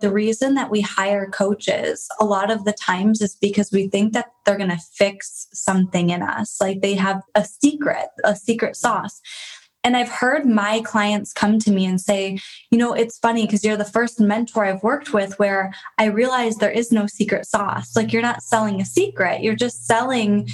The reason that we hire coaches a lot of the times is because we think that they're going to fix something in us. Like they have a secret, a secret sauce. And I've heard my clients come to me and say, you know, it's funny because you're the first mentor I've worked with where I realize there is no secret sauce. Like you're not selling a secret, you're just selling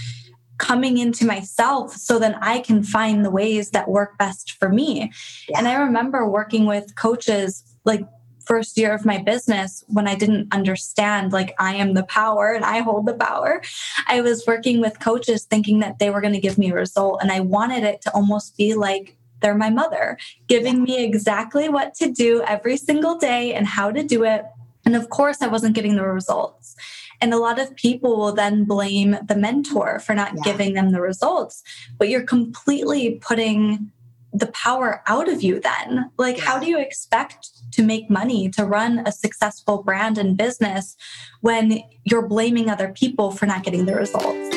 coming into myself so then I can find the ways that work best for me. And I remember working with coaches like first year of my business when I didn't understand like I am the power and I hold the power. I was working with coaches thinking that they were going to give me a result and I wanted it to almost be like they're my mother, giving me exactly what to do every single day and how to do it. And of course, I wasn't getting the results. And a lot of people will then blame the mentor for not yeah. giving them the results, but you're completely putting the power out of you then. Like, yeah. how do you expect to make money, to run a successful brand and business when you're blaming other people for not getting the results?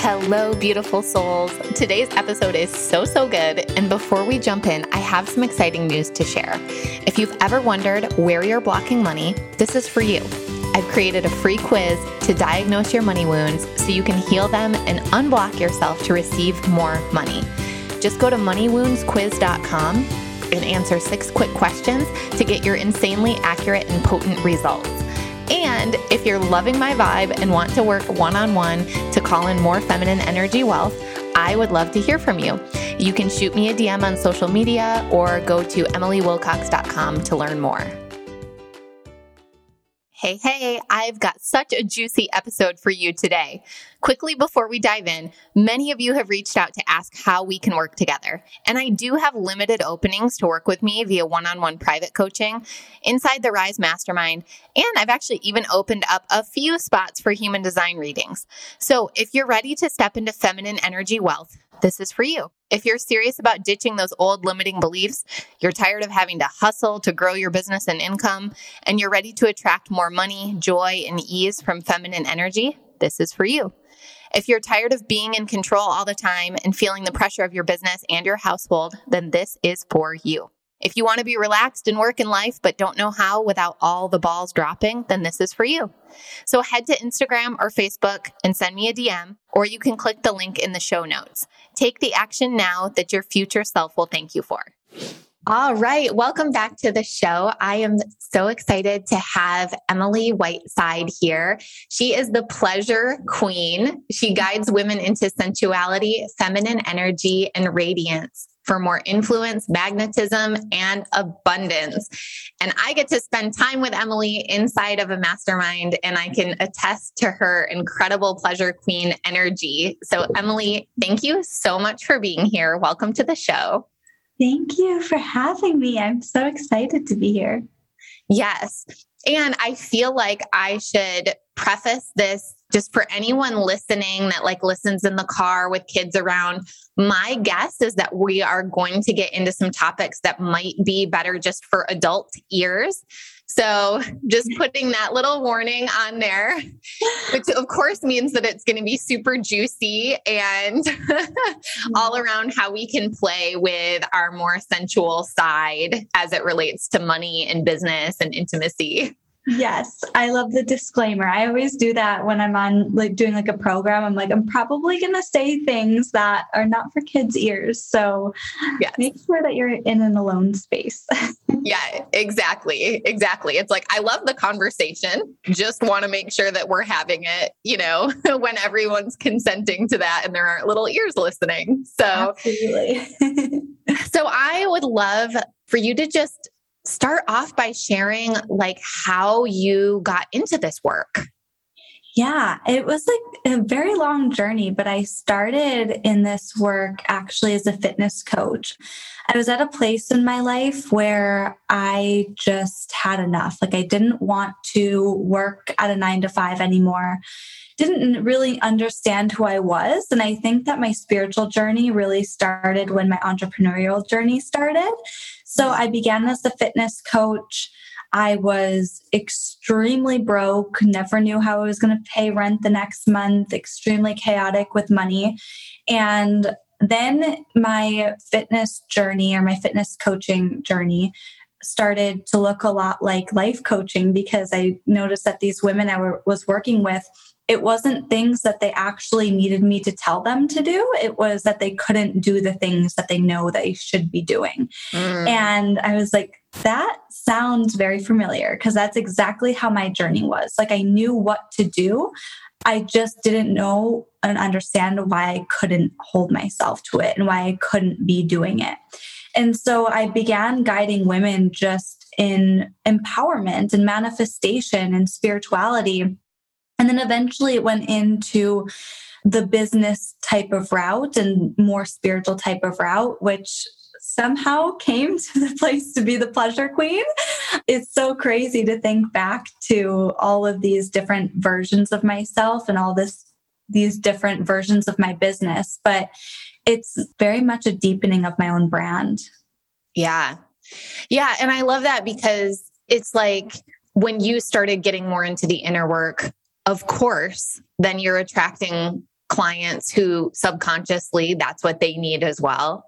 Hello, beautiful souls. Today's episode is so, so good. And before we jump in, I have some exciting news to share. If you've ever wondered where you're blocking money, this is for you. I've created a free quiz to diagnose your money wounds so you can heal them and unblock yourself to receive more money. Just go to moneywoundsquiz.com and answer six quick questions to get your insanely accurate and potent results. And if you're loving my vibe and want to work one on one to call in more feminine energy wealth, I would love to hear from you. You can shoot me a DM on social media or go to emilywilcox.com to learn more. Hey, hey, I've got such a juicy episode for you today. Quickly before we dive in, many of you have reached out to ask how we can work together. And I do have limited openings to work with me via one on one private coaching inside the Rise Mastermind. And I've actually even opened up a few spots for human design readings. So if you're ready to step into feminine energy wealth, this is for you. If you're serious about ditching those old limiting beliefs, you're tired of having to hustle to grow your business and income, and you're ready to attract more money, joy, and ease from feminine energy, this is for you. If you're tired of being in control all the time and feeling the pressure of your business and your household, then this is for you. If you want to be relaxed in work and life, but don't know how without all the balls dropping, then this is for you. So head to Instagram or Facebook and send me a DM, or you can click the link in the show notes. Take the action now that your future self will thank you for. All right. Welcome back to the show. I am so excited to have Emily Whiteside here. She is the pleasure queen. She guides women into sensuality, feminine energy, and radiance for more influence, magnetism, and abundance. And I get to spend time with Emily inside of a mastermind, and I can attest to her incredible pleasure queen energy. So, Emily, thank you so much for being here. Welcome to the show. Thank you for having me. I'm so excited to be here. Yes. And I feel like I should preface this just for anyone listening that like listens in the car with kids around my guess is that we are going to get into some topics that might be better just for adult ears so just putting that little warning on there which of course means that it's going to be super juicy and all mm-hmm. around how we can play with our more sensual side as it relates to money and business and intimacy Yes, I love the disclaimer. I always do that when I'm on like doing like a program. I'm like, I'm probably going to say things that are not for kids' ears. So yes. make sure that you're in an alone space. yeah, exactly. Exactly. It's like, I love the conversation. Just want to make sure that we're having it, you know, when everyone's consenting to that and there aren't little ears listening. So, Absolutely. so I would love for you to just start off by sharing like how you got into this work. Yeah, it was like a very long journey, but I started in this work actually as a fitness coach. I was at a place in my life where I just had enough. Like, I didn't want to work at a nine to five anymore. Didn't really understand who I was. And I think that my spiritual journey really started when my entrepreneurial journey started. So I began as a fitness coach. I was extremely broke, never knew how I was going to pay rent the next month, extremely chaotic with money. And then my fitness journey or my fitness coaching journey started to look a lot like life coaching because I noticed that these women I was working with, it wasn't things that they actually needed me to tell them to do. It was that they couldn't do the things that they know they should be doing. Mm. And I was like, that sounds very familiar because that's exactly how my journey was. Like I knew what to do. I just didn't know and understand why I couldn't hold myself to it and why I couldn't be doing it. And so I began guiding women just in empowerment and manifestation and spirituality. And then eventually it went into the business type of route and more spiritual type of route, which somehow came to the place to be the pleasure queen. It's so crazy to think back to all of these different versions of myself and all this these different versions of my business, but it's very much a deepening of my own brand. Yeah. Yeah, and I love that because it's like when you started getting more into the inner work, of course, then you're attracting clients who subconsciously that's what they need as well.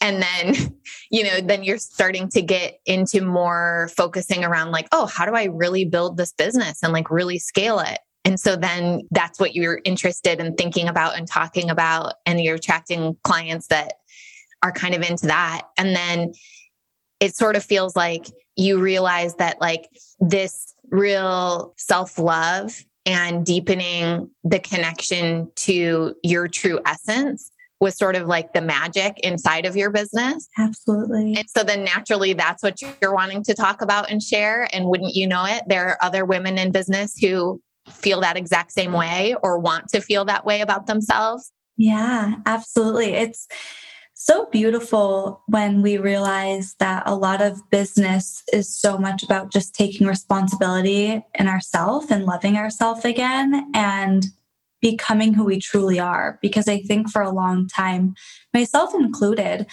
And then you know then you're starting to get into more focusing around like oh how do i really build this business and like really scale it? And so then that's what you're interested in thinking about and talking about and you're attracting clients that are kind of into that. And then it sort of feels like you realize that like this real self-love and deepening the connection to your true essence was sort of like the magic inside of your business. Absolutely. And so then naturally that's what you're wanting to talk about and share. And wouldn't you know it, there are other women in business who feel that exact same way or want to feel that way about themselves. Yeah, absolutely. It's so beautiful when we realize that a lot of business is so much about just taking responsibility in ourselves and loving ourselves again and becoming who we truly are. Because I think for a long time, myself included,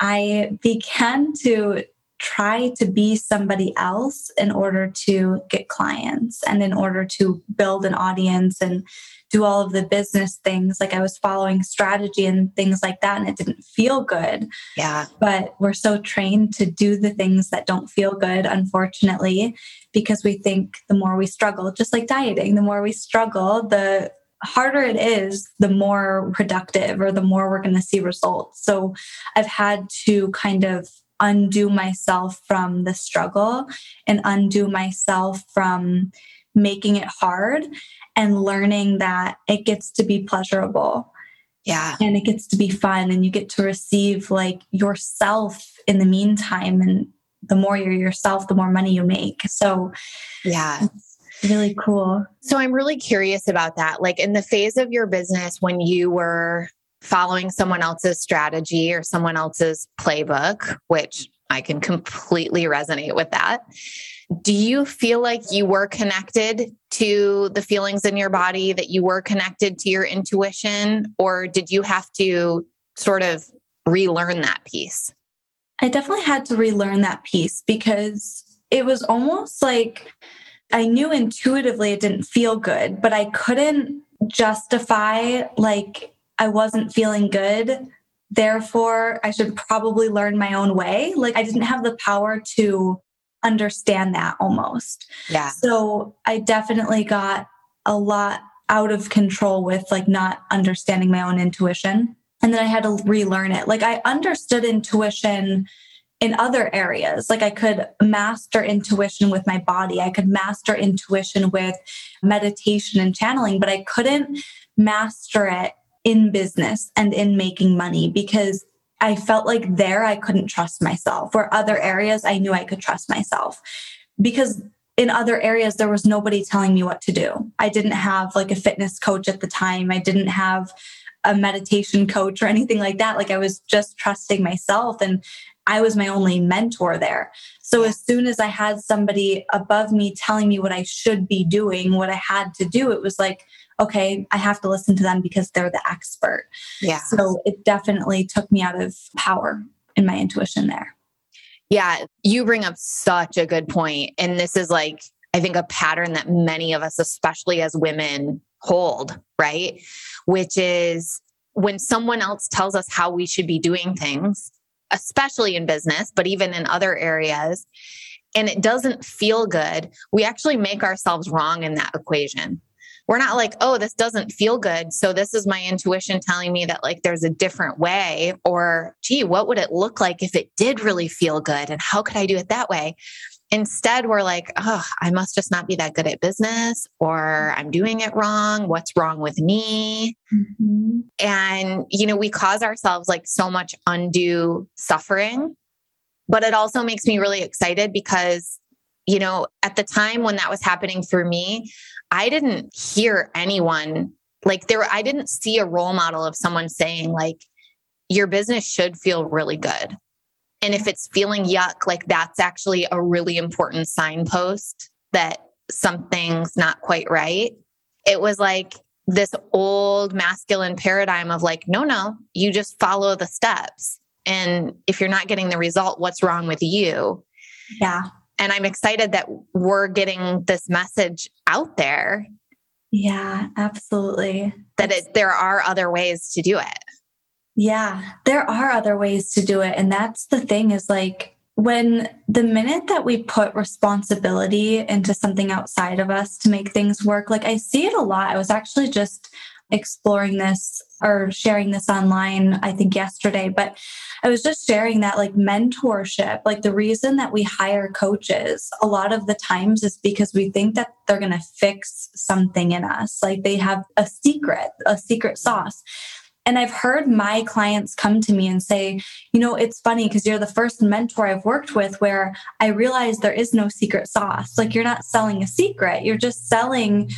I began to try to be somebody else in order to get clients and in order to build an audience and do all of the business things. Like I was following strategy and things like that, and it didn't feel good. Yeah. But we're so trained to do the things that don't feel good, unfortunately, because we think the more we struggle, just like dieting, the more we struggle, the harder it is, the more productive or the more we're going to see results. So I've had to kind of undo myself from the struggle and undo myself from making it hard and learning that it gets to be pleasurable. Yeah. And it gets to be fun and you get to receive like yourself in the meantime. And the more you're yourself, the more money you make. So, yeah really cool. So I'm really curious about that. Like in the phase of your business when you were following someone else's strategy or someone else's playbook, which I can completely resonate with that. Do you feel like you were connected to the feelings in your body, that you were connected to your intuition, or did you have to sort of relearn that piece? I definitely had to relearn that piece because it was almost like I knew intuitively it didn't feel good, but I couldn't justify like I wasn't feeling good. Therefore, I should probably learn my own way. Like I didn't have the power to understand that almost. Yeah. So I definitely got a lot out of control with like not understanding my own intuition. And then I had to relearn it. Like I understood intuition in other areas. Like I could master intuition with my body, I could master intuition with meditation and channeling, but I couldn't master it in business and in making money because I felt like there I couldn't trust myself, where other areas I knew I could trust myself. Because in other areas, there was nobody telling me what to do. I didn't have like a fitness coach at the time. I didn't have a meditation coach or anything like that. Like I was just trusting myself and I was my only mentor there. So as soon as I had somebody above me telling me what I should be doing, what I had to do, it was like, okay, I have to listen to them because they're the expert. Yeah. So it definitely took me out of power in my intuition there. Yeah, you bring up such a good point. And this is like, I think, a pattern that many of us, especially as women, hold, right? Which is when someone else tells us how we should be doing things, especially in business, but even in other areas, and it doesn't feel good, we actually make ourselves wrong in that equation. We're not like, oh, this doesn't feel good. So this is my intuition telling me that like there's a different way. Or, gee, what would it look like if it did really feel good? And how could I do it that way? Instead, we're like, oh, I must just not be that good at business, or I'm doing it wrong. What's wrong with me? Mm-hmm. And, you know, we cause ourselves like so much undue suffering. But it also makes me really excited because, you know, at the time when that was happening for me, I didn't hear anyone like there, I didn't see a role model of someone saying, like, your business should feel really good. And if it's feeling yuck, like that's actually a really important signpost that something's not quite right. It was like this old masculine paradigm of like, no, no, you just follow the steps. And if you're not getting the result, what's wrong with you? Yeah. And I'm excited that we're getting this message out there. Yeah, absolutely. That it, there are other ways to do it. Yeah, there are other ways to do it. And that's the thing is like when the minute that we put responsibility into something outside of us to make things work, like I see it a lot. I was actually just exploring this or sharing this online, I think yesterday, but I was just sharing that like mentorship, like the reason that we hire coaches a lot of the times is because we think that they're going to fix something in us. Like they have a secret, a secret sauce. And I've heard my clients come to me and say, you know, it's funny because you're the first mentor I've worked with where I realize there is no secret sauce. Like you're not selling a secret, you're just selling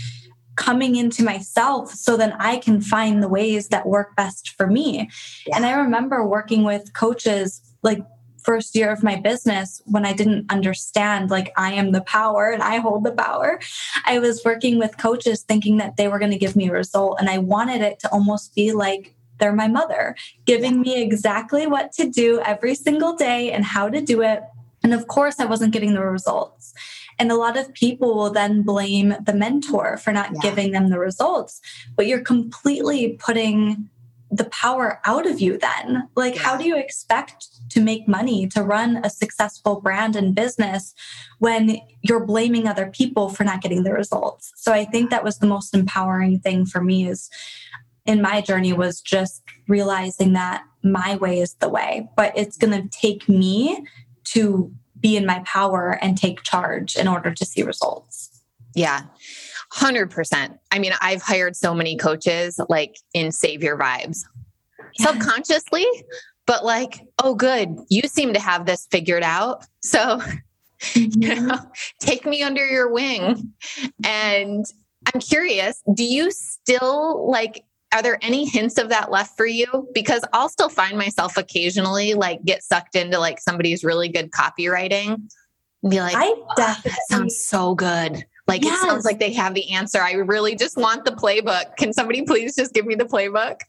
coming into myself so then I can find the ways that work best for me. Yeah. And I remember working with coaches like first year of my business when I didn't understand like I am the power and I hold the power. I was working with coaches thinking that they were going to give me a result and I wanted it to almost be like they're my mother, giving me exactly what to do every single day and how to do it. And of course, I wasn't getting the results. And a lot of people will then blame the mentor for not yeah. giving them the results, but you're completely putting the power out of you then. Like, yeah. how do you expect to make money, to run a successful brand and business when you're blaming other people for not getting the results? So I think that was the most empowering thing for me is in my journey was just realizing that my way is the way, but it's going to take me to be in my power and take charge in order to see results. Yeah. 100%. I mean, I've hired so many coaches like in savior vibes yeah. subconsciously, but like, oh, good, you seem to have this figured out. So, mm-hmm. you know, take me under your wing. And I'm curious, do you still like are there any hints of that left for you? Because I'll still find myself occasionally like get sucked into like somebody's really good copywriting and be like, I oh, that sounds so good. Like yes. it sounds like they have the answer. I really just want the playbook. Can somebody please just give me the playbook?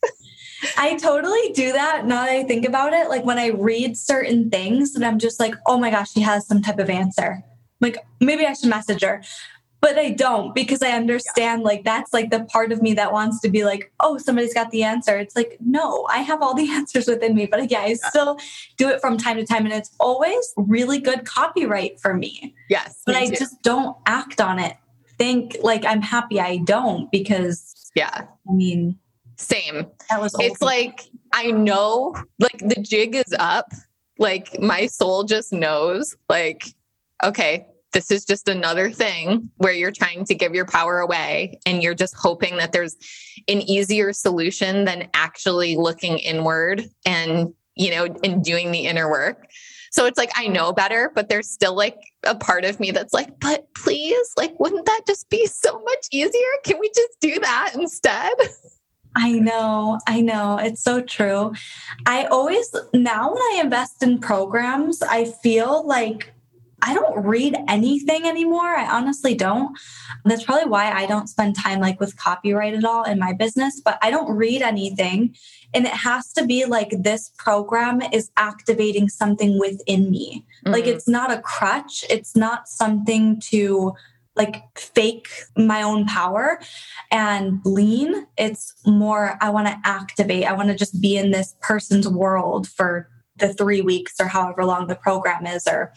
I totally do that now that I think about it. Like when I read certain things and I'm just like, oh my gosh, she has some type of answer. Like maybe I should message her but I don't because I understand yeah. like that's like the part of me that wants to be like, oh, somebody's got the answer. It's like, no, I have all the answers within me. But yeah, I yeah. still do it from time to time. And it's always really good copyright for me. Yes. But I too. just don't act on it. Think like I'm happy I don't because yeah. I mean same. That was it's like I know like the jig is up. Like my soul just knows like okay, this is just another thing where you're trying to give your power away and you're just hoping that there's an easier solution than actually looking inward and you know and doing the inner work so it's like i know better but there's still like a part of me that's like but please like wouldn't that just be so much easier can we just do that instead I know, I know. It's so true. I always, now when I invest in programs, I feel like I don't read anything anymore. I honestly don't. That's probably why I don't spend time like with copyright at all in my business, but I don't read anything. And it has to be like this program is activating something within me. Mm-hmm. Like it's not a crutch, it's not something to like fake my own power and lean. It's more, I want to activate. I want to just be in this person's world for the three weeks or however long the program is. Or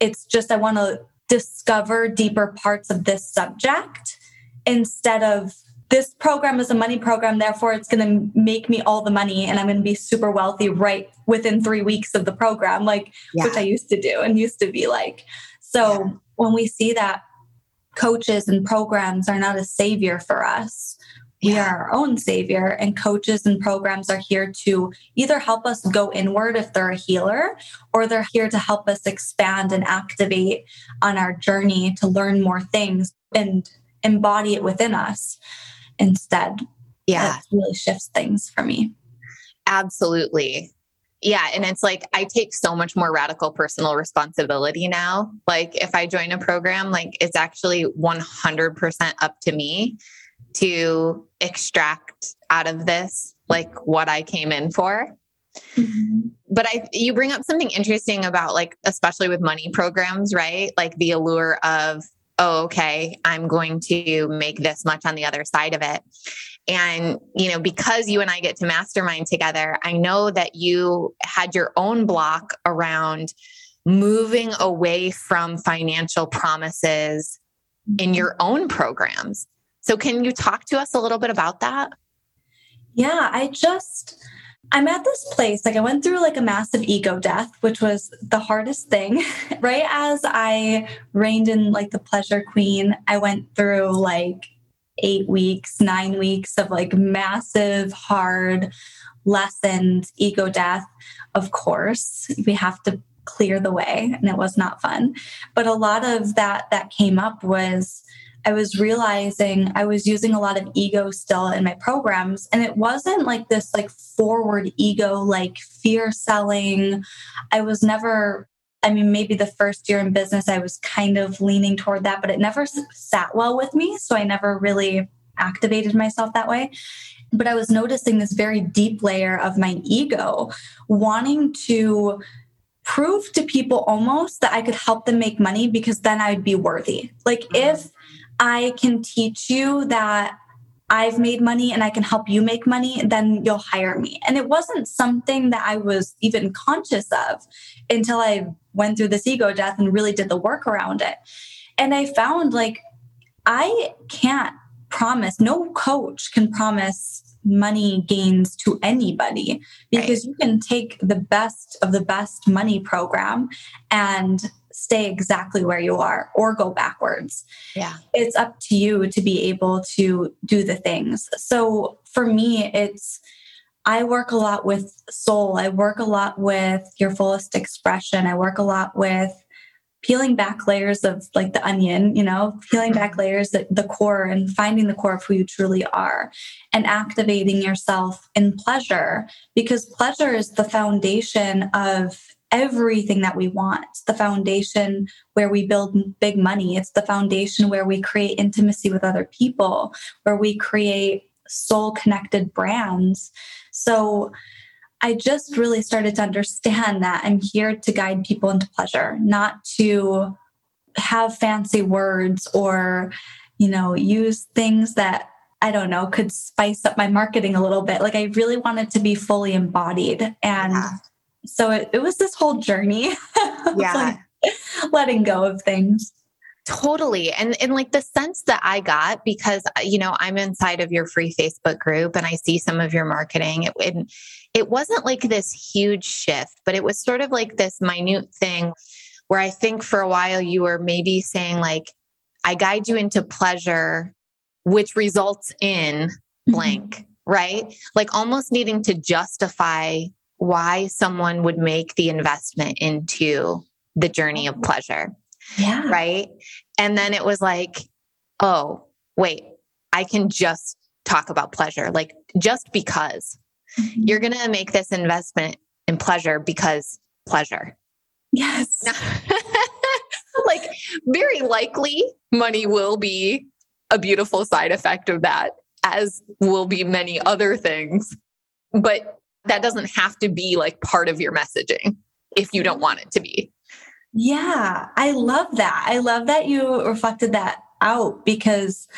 it's just, I want to discover deeper parts of this subject instead of this program is a money program, therefore it's going to make me all the money and I'm going to be super wealthy right within three weeks of the program, like, yeah. which I used to do and used to be like. So yeah. when we see that coaches and programs are not a savior for us. Yeah. We are our own savior, and coaches and programs are here to either help us go inward if they're a healer, or they're here to help us expand and activate on our journey to learn more things and embody it within us instead. Yeah. It really shifts things for me. Absolutely. Yeah. And it's like I take so much more radical personal responsibility now. Like if I join a program, like it's actually 100% up to me to extract out of this like what I came in for. Mm-hmm. But I you bring up something interesting about like especially with money programs, right? Like the allure of oh okay, I'm going to make this much on the other side of it. And, you know, because you and I get to mastermind together, I know that you had your own block around moving away from financial promises in your own programs. So, can you talk to us a little bit about that? Yeah, I just, I'm at this place, like I went through like a massive ego death, which was the hardest thing. right as I reigned in like the pleasure queen, I went through like eight weeks, nine weeks of like massive, hard lessons, ego death. Of course, we have to clear the way and it was not fun. But a lot of that that came up was I was realizing I was using a lot of ego still in my programs. And it wasn't like this like forward ego, like fear selling. I was never I mean, maybe the first year in business, I was kind of leaning toward that, but it never sat well with me. So I never really activated myself that way. But I was noticing this very deep layer of my ego wanting to prove to people almost that I could help them make money because then I'd be worthy. Like, mm-hmm. if I can teach you that I've made money and I can help you make money, then you'll hire me. And it wasn't something that I was even conscious of until I went through this ego death and really did the work around it. And I found like I can't promise, no coach can promise money gains to anybody because right. you can take the best of the best money program and stay exactly where you are or go backwards. Yeah. It's up to you to be able to do the things. So for me, it's, I work a lot with soul. I work a lot with your fullest expression. I work a lot with peeling back layers of like the onion, you know, peeling back mm-hmm. layers at the core and finding the core of who you truly are and activating yourself in pleasure because pleasure is the foundation of everything that we want. It's the foundation where we build big money. It's the foundation where we create intimacy with other people, where we create soul connected brands. So I just really started to understand that I'm here to guide people into pleasure, not to have fancy words or, you know, use things that I don't know, could spice up my marketing a little bit. Like I really wanted to be fully embodied. And yeah so it, it was this whole journey yeah like letting go of things Totally. And and like the sense that I got because uh, you know, I'm inside of your free Facebook group and I see some of your marketing. It it, it wasn't like this huge shift, but it was sort of like this minute thing where I think for a while you were maybe saying like I guide you into pleasure which results in mm-hmm. blank, mm-hmm. right? Like almost needing to justify why someone would make the investment into the journey of pleasure. Yeah. Right. And then it was like, oh, wait, I can just talk about pleasure. Like, just because mm-hmm. you're going to make this investment in pleasure because pleasure. Yes. like, very likely money will be a beautiful side effect of that, as will be many other things. But that doesn't have to be like part of your messaging if you don't want it to be. Yeah, I love that. I love that you reflected that out because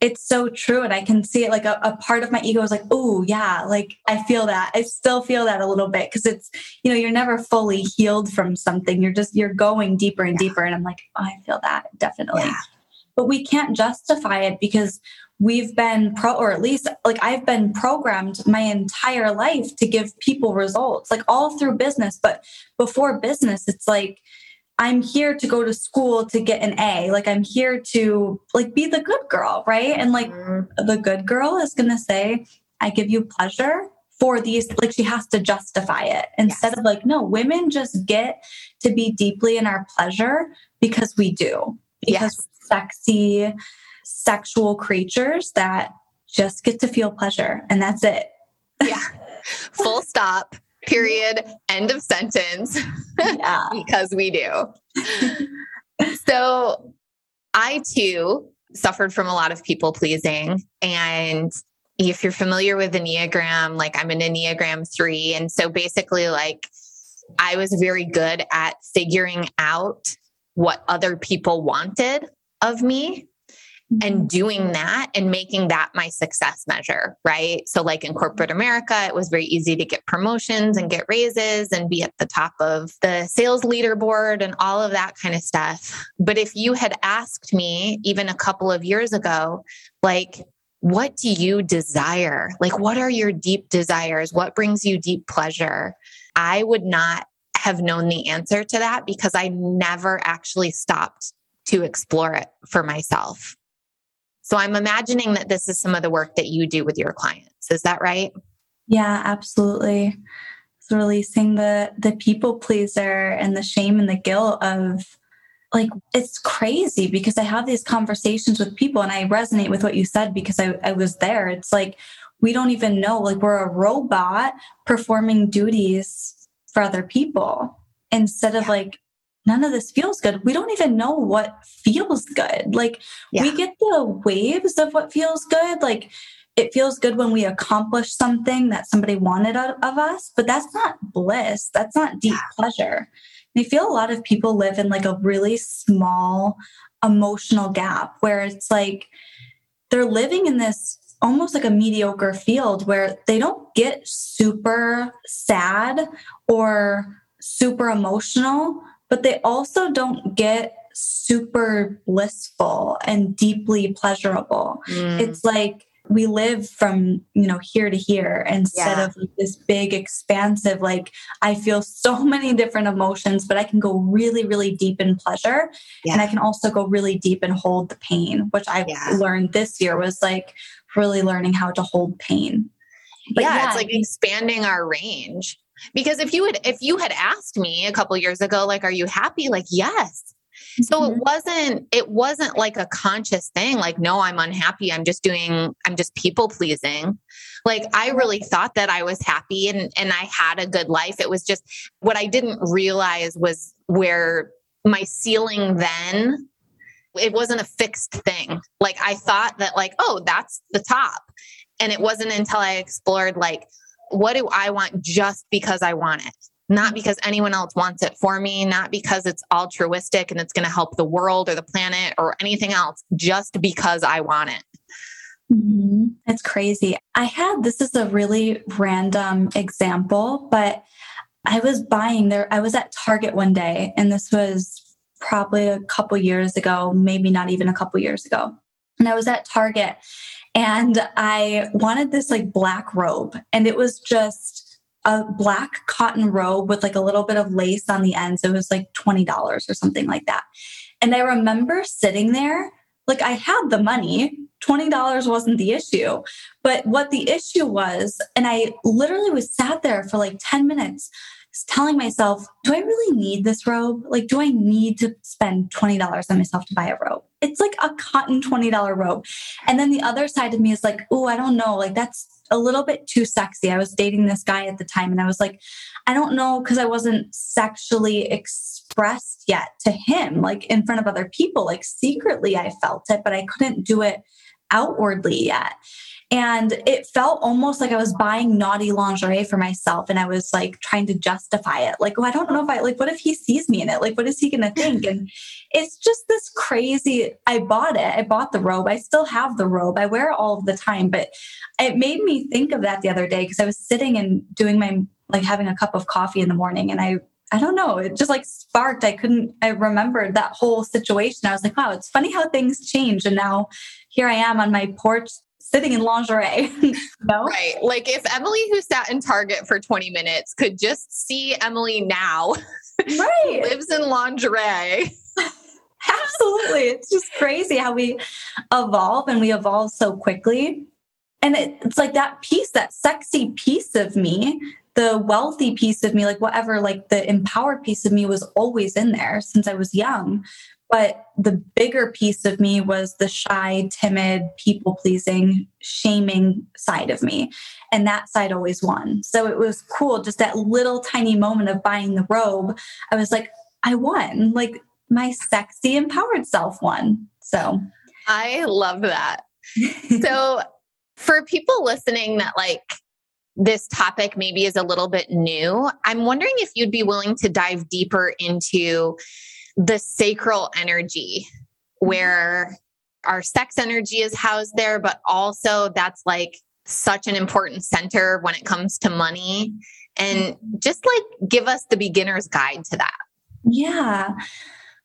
it's so true. And I can see it like a, a part of my ego is like, oh, yeah, like I feel that. I still feel that a little bit because it's, you know, you're never fully healed from something. You're just, you're going deeper and yeah. deeper. And I'm like, oh, I feel that definitely. Yeah. But we can't justify it because we've been pro or at least like I've been programmed my entire life to give people results, like all through business. But before business, it's like, I'm here to go to school to get an A. Like I'm here to like be the good girl, right? And like mm-hmm. the good girl is going to say, "I give you pleasure for these like she has to justify it instead yes. of like no, women just get to be deeply in our pleasure because we do. Because yes. sexy sexual creatures that just get to feel pleasure and that's it. Yeah. Full stop period, end of sentence. Yeah. because we do. so I too suffered from a lot of people pleasing. And if you're familiar with the Enneagram, like I'm an Enneagram three. And so basically, like I was very good at figuring out what other people wanted of me and mm-hmm. doing that and making that my success measure, right? So, like in corporate America, it was very easy to get promotions and get raises and be at the top of the sales leaderboard and all of that kind of stuff. But if you had asked me even a couple of years ago, like, what do you desire? Like, what are your deep desires? What brings you deep pleasure? I would not have known the answer to that because I never actually stopped to explore it for myself. So I'm imagining that this is some of the work that you do with your clients. Is that right? Yeah, absolutely. So releasing the the people pleaser and the shame and the guilt of like it's crazy because I have these conversations with people and I resonate with what you said because I, I was there. It's like we don't even know, like we're a robot performing duties for other people instead of like none of this feels good. We don't even know what feels good. Like yeah. we get the waves of what feels good. Like it feels good when we accomplish something that somebody wanted of us, but that's not bliss. That's not deep pleasure. And I feel a lot of people live in like a really small emotional gap where it's like they're living in this almost like a mediocre field where they don't get super sad or super emotional but they also don't get super blissful and deeply pleasurable. Mm. It's like we live from you know here to here instead yeah. of this big expansive like i feel so many different emotions but i can go really really deep in pleasure yeah. and i can also go really deep and hold the pain which i yeah. learned this year was like really learning how to hold pain but yeah, it's like expanding our range because if you had if you had asked me a couple years ago like are you happy? Like yes. So mm-hmm. it wasn't it wasn't like a conscious thing like no i'm unhappy. I'm just doing i'm just people pleasing. Like i really thought that i was happy and and i had a good life. It was just what i didn't realize was where my ceiling then it wasn't a fixed thing. Like i thought that like oh that's the top. And it wasn't until i explored like what do I want just because I want it? Not because anyone else wants it for me, not because it's altruistic and it's going to help the world or the planet or anything else, just because I want it. Mm-hmm. It's crazy. I had this is a really random example, but I was buying there. I was at Target one day, and this was probably a couple years ago, maybe not even a couple years ago. And I was at Target and I wanted this like black robe, and it was just a black cotton robe with like a little bit of lace on the ends. It was like $20 or something like that. And I remember sitting there, like I had the money, $20 wasn't the issue. But what the issue was, and I literally was sat there for like 10 minutes telling myself, do I really need this robe? Like, do I need to spend $20 on myself to buy a robe? It's like a cotton $20 robe. And then the other side of me is like, oh, I don't know. Like, that's a little bit too sexy. I was dating this guy at the time and I was like, I don't know, because I wasn't sexually expressed yet to him, like in front of other people. Like, secretly, I felt it, but I couldn't do it outwardly yet. And it felt almost like I was buying naughty lingerie for myself and I was like trying to justify it. Like, oh, I don't know if I like, what if he sees me in it? Like, what is he going to think? And it's just this crazy. I bought it. I bought the robe. I still have the robe. I wear it all the time. But it made me think of that the other day because I was sitting and doing my, like having a cup of coffee in the morning and I I don't know. It just like sparked. I couldn't, I remembered that whole situation. I was like, wow, it's funny how things change. And now here I am on my porch sitting in lingerie. no? Right. Like if Emily, who sat in Target for 20 minutes, could just see Emily now, right. lives in lingerie. Absolutely. It's just crazy how we evolve and we evolve so quickly. And it, it's like that piece, that sexy piece of me, the wealthy piece of me, like whatever, like the empowered piece of me was always in there since I was young. But the bigger piece of me was the shy, timid, people pleasing, shaming side of me. And that side always won. So it was cool. Just that little tiny moment of buying the robe, I was like, I won. Like my sexy, empowered self won. So I love that. so for people listening that like, this topic maybe is a little bit new. I'm wondering if you'd be willing to dive deeper into the sacral energy where our sex energy is housed there, but also that's like such an important center when it comes to money. And just like give us the beginner's guide to that. Yeah.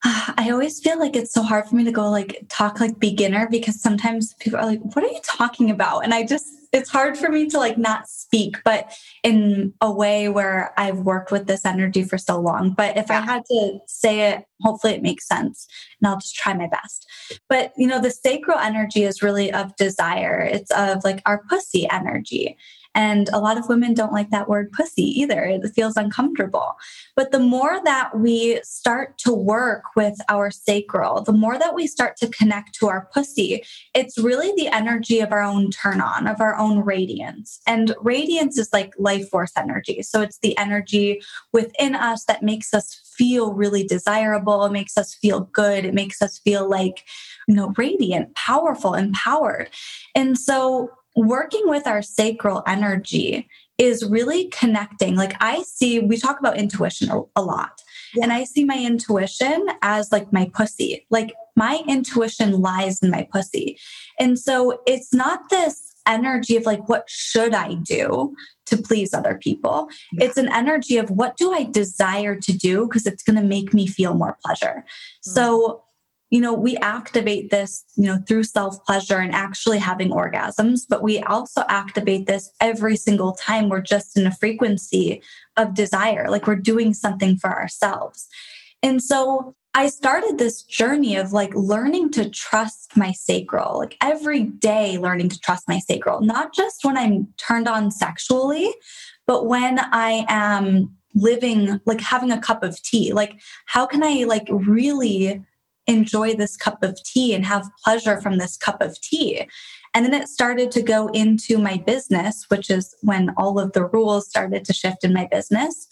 I always feel like it's so hard for me to go like talk like beginner because sometimes people are like, what are you talking about? And I just, it's hard for me to like not speak, but in a way where I've worked with this energy for so long. But if yeah. I had to say it, hopefully it makes sense and I'll just try my best. But you know, the sacral energy is really of desire. It's of like our pussy energy. And a lot of women don't like that word pussy either. It feels uncomfortable. But the more that we start to work with our sacral, the more that we start to connect to our pussy, it's really the energy of our own turn on, of our own radiance. And radiance is like life force energy. So it's the energy within us that makes us feel really desirable. It makes us feel good. It makes us feel like, you know, radiant, powerful, empowered. And so working with our sacral energy is really connecting. Like I see, we talk about intuition a, lot. Yeah. And I see my intuition as like my pussy. Like my intuition lies in my pussy. And so it's not this energy of like, what should I do to please other people? Yeah. It's an energy of what do I desire to do because it's going to make me feel more pleasure. Mm-hmm. So you know, we activate this, you know, through self pleasure and actually having orgasms, but we also activate this every single time we're just in a frequency of desire, like we're doing something for ourselves. And so I started this journey of like learning to trust my sacral, like every day learning to trust my sacral, not just when I'm turned on sexually, but when I am living, like having a cup of tea. Like, how can I like really enjoy this cup of tea and have pleasure from this cup of tea. And then it started to go into my business, which is when all of the rules started to shift in my business.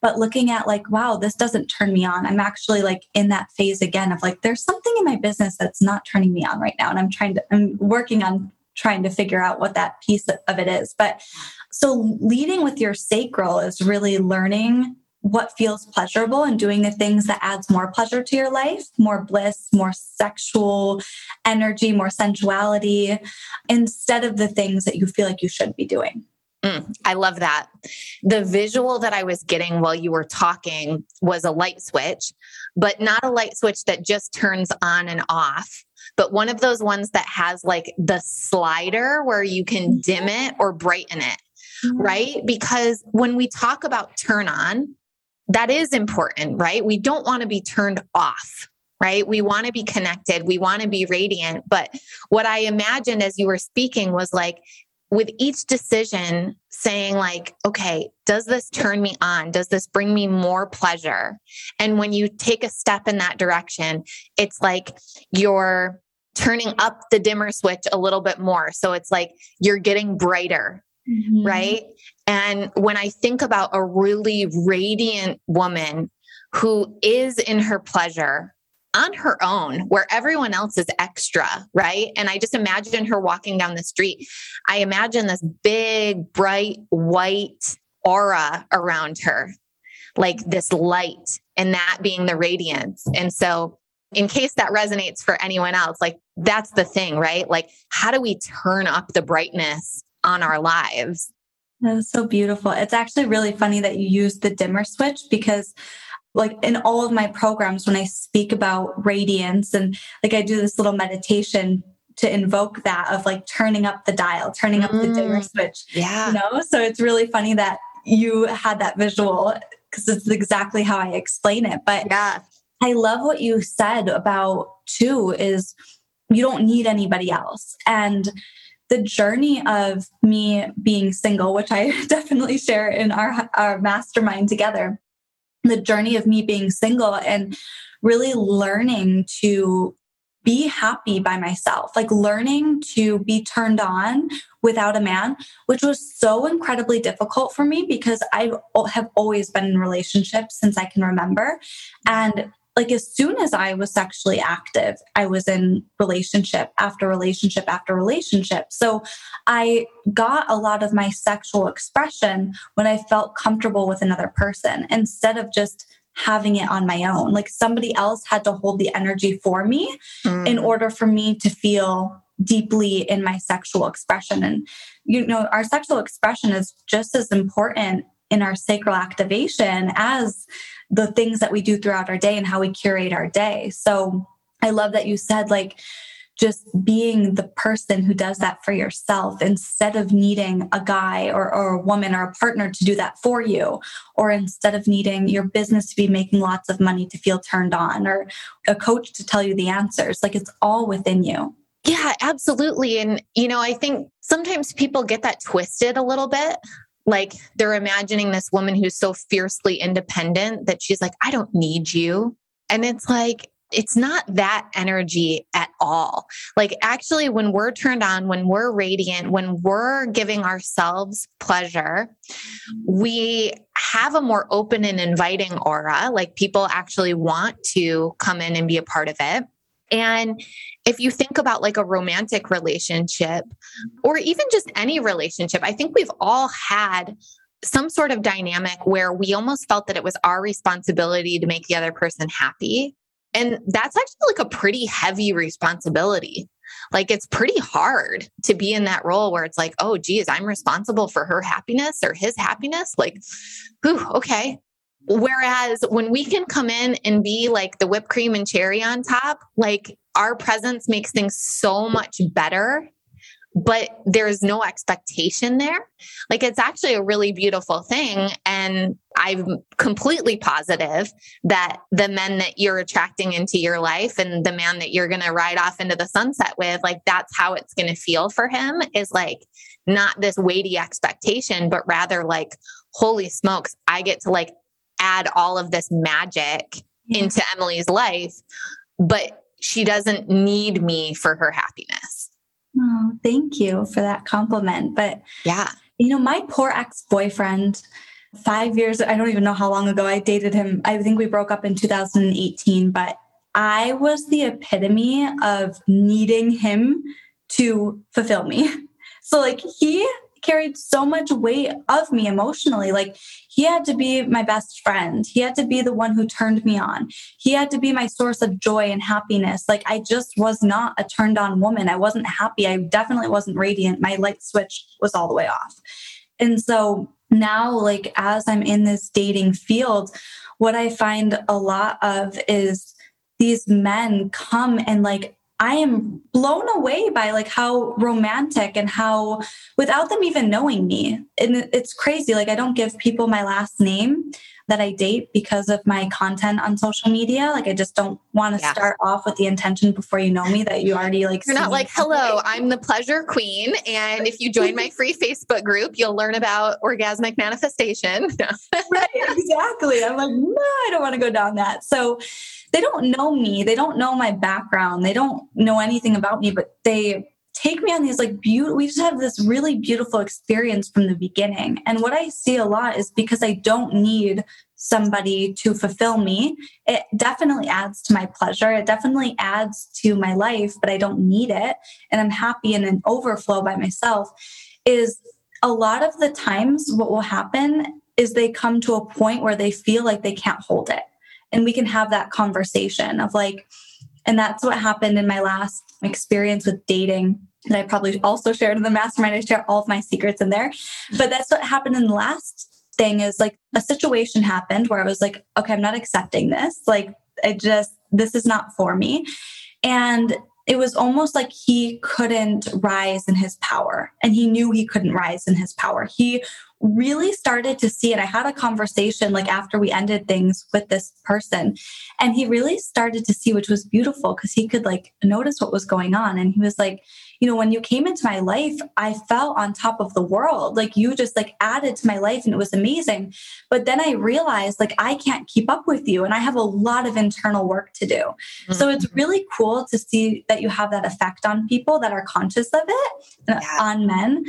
But looking at like, wow, this doesn't turn me on. I'm actually like in that phase again of like, there's something in my business that's not turning me on right now. And I'm trying to, I'm working on trying to figure out what that piece of it is. But so leading with your sacral is really learning what feels pleasurable and doing the things that adds more pleasure to your life more bliss more sexual energy more sensuality instead of the things that you feel like you should be doing Mm, I love that. The visual that I was getting while you were talking was a light switch, but not a light switch that just turns on and off, but one of those ones that has like the slider where you can dim it or brighten it, mm-hmm. right? Because when we talk about turn on, that is important, right? We don't want to be turned off, right? We want to be connected, we want to be radiant. But what I imagined as you were speaking was like, with each decision saying like okay does this turn me on does this bring me more pleasure and when you take a step in that direction it's like you're turning up the dimmer switch a little bit more so it's like you're getting brighter mm-hmm. right and when i think about a really radiant woman who is in her pleasure on her own where everyone else is extra, right? And I just imagine her walking down the street. I imagine this big, bright, white aura around her, like this light, and that being the radiance. And so, in case that resonates for anyone else, like that's the thing, right? Like, how do we turn up the brightness on our lives? That is so beautiful. It's actually really funny that you use the dimmer switch because like in all of my programs when i speak about radiance and like i do this little meditation to invoke that of like turning up the dial turning up mm, the dimmer switch yeah. you know? So it's really funny that you had that visual because it's exactly how i explain it. But yeah. I love what you said about too is you don't need anybody else. And the journey of me being single which i definitely share in our our mastermind together the journey of me being single and really learning to be happy by myself, like learning to be turned on without a man, which was so incredibly difficult for me because I have always been in relationships since I can remember. And like as soon as I was sexually active, I was in relationship after relationship after relationship. So I got a lot of my sexual expression when I felt comfortable with another person instead of just having it on my own. Like somebody else had to hold the energy for me mm. in order for me to feel deeply in my sexual expression. And, you know, our sexual expression is just as important in our sacral activation as the things that we do throughout our day and how we curate our day. So I love that you said, like, just being the person who does that for yourself instead of needing a guy or, or, a woman or a partner to do that for you, or instead of needing your business to be making lots of money to feel turned on, or a coach to tell you the answers. Like it's all within you. Yeah, absolutely. And, you know, I think sometimes people get that twisted a little bit like they're imagining this woman who's so fiercely independent that she's like, I don't need you. And it's like, it's not that energy at all. Like, actually, when we're turned on, when we're radiant, when we're giving ourselves pleasure, we have a more open and inviting aura. Like, people actually want to come in and be a part of it. And if you think about like a romantic relationship or even just any relationship, I think we've all had some sort of dynamic where we almost felt that it was our responsibility to make the other person happy. And that's actually like a pretty heavy responsibility. Like it's pretty hard to be in that role where it's like, oh, geez, I'm responsible for her happiness or his happiness. Like, whew, okay. Whereas when we can come in and be like the whipped cream and cherry on top, like our presence makes things so much better, but there's no expectation there. Like it's actually a really beautiful thing. And I'm completely positive that the men that you're attracting into your life and the man that you're going to ride off into the sunset with, like that's how it's going to feel for him is like not this weighty expectation, but rather like, holy smokes, I get to like add all of this magic yeah. into Emily's life, but she doesn't need me for her happiness. Oh, thank you for that compliment. But yeah, you know, my poor ex boyfriend, five years, I don't even know how long ago I dated him. I think we broke up in 2018, but I was the epitome of needing him to fulfill me. So, like, he carried so much weight of me emotionally. Like he had to be my best friend. He had to be the one who turned me on. He had to be my source of joy and happiness. Like I just was not a turned on woman. I wasn't happy. I definitely wasn't radiant. My light switch was all the way off. And so now, like as I'm in this dating field, what I find a lot of is these men come and like I am blown away by like how romantic and how without them even knowing me. And it's crazy. Like I don't give people my last name, that I date because of my content on social media. Like I just don't want to yeah. start off with the intention before you know me that you already like You're not like, "Hello, I'm the pleasure queen and if you join my free Facebook group, you'll learn about orgasmic manifestation." right, exactly. I'm like, "No, I don't want to go down that." So they don't know me. They don't know my background. They don't know anything about me, but they take me on these like beautiful we just have this really beautiful experience from the beginning. And what i see a lot is because i don't need somebody to fulfill me it definitely adds to my pleasure. It definitely adds to my life but i don't need it. And i'm happy in an overflow by myself. Is a lot of the times what will happen is they come to a point where they feel like they can't hold it. And we can have that conversation of like and that's what happened in my last experience with dating. And I probably also shared in the mastermind. I share all of my secrets in there. But that's what happened in the last thing is like a situation happened where I was like, okay, I'm not accepting this. Like, I just, this is not for me. And it was almost like he couldn't rise in his power and he knew he couldn't rise in his power. He really started to see it. I had a conversation like after we ended things with this person, and he really started to see, which was beautiful because he could like notice what was going on. And he was like, you know, when you came into my life, I felt on top of the world. Like you just like added to my life and it was amazing. But then I realized like I can't keep up with you and I have a lot of internal work to do. Mm-hmm. So it's mm-hmm. really cool to see that you have that effect on people that are conscious of it uh, yeah. on men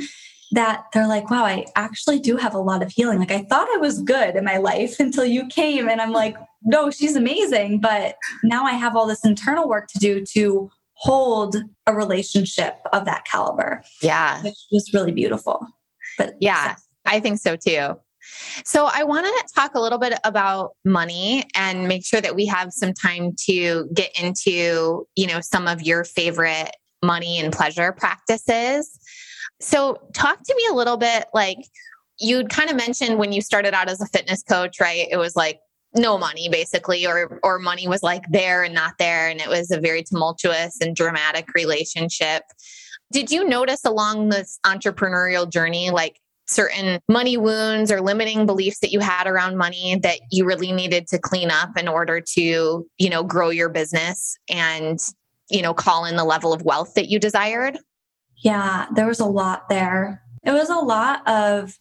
that they're like, wow, I actually do have a lot of healing. Like I thought I was good in my life until you came. And I'm like, no, she's amazing. But now I have all this internal work to do to hold a relationship of that caliber. Yeah. Which was really beautiful. But yeah, I think so too. So I want to talk a little bit about money and make sure that we have some time to get into, you know, some of your favorite money and pleasure practices. So, talk to me a little bit like you'd kind of mentioned when you started out as a fitness coach, right? It was like no money basically or or money was like there and not there and it was a very tumultuous and dramatic relationship. Did you notice along this entrepreneurial journey like certain money wounds or limiting beliefs that you had around money that you really needed to clean up in order to, you know, grow your business and, you know, call in the level of wealth that you desired? Yeah, there was a lot there. It was a lot of,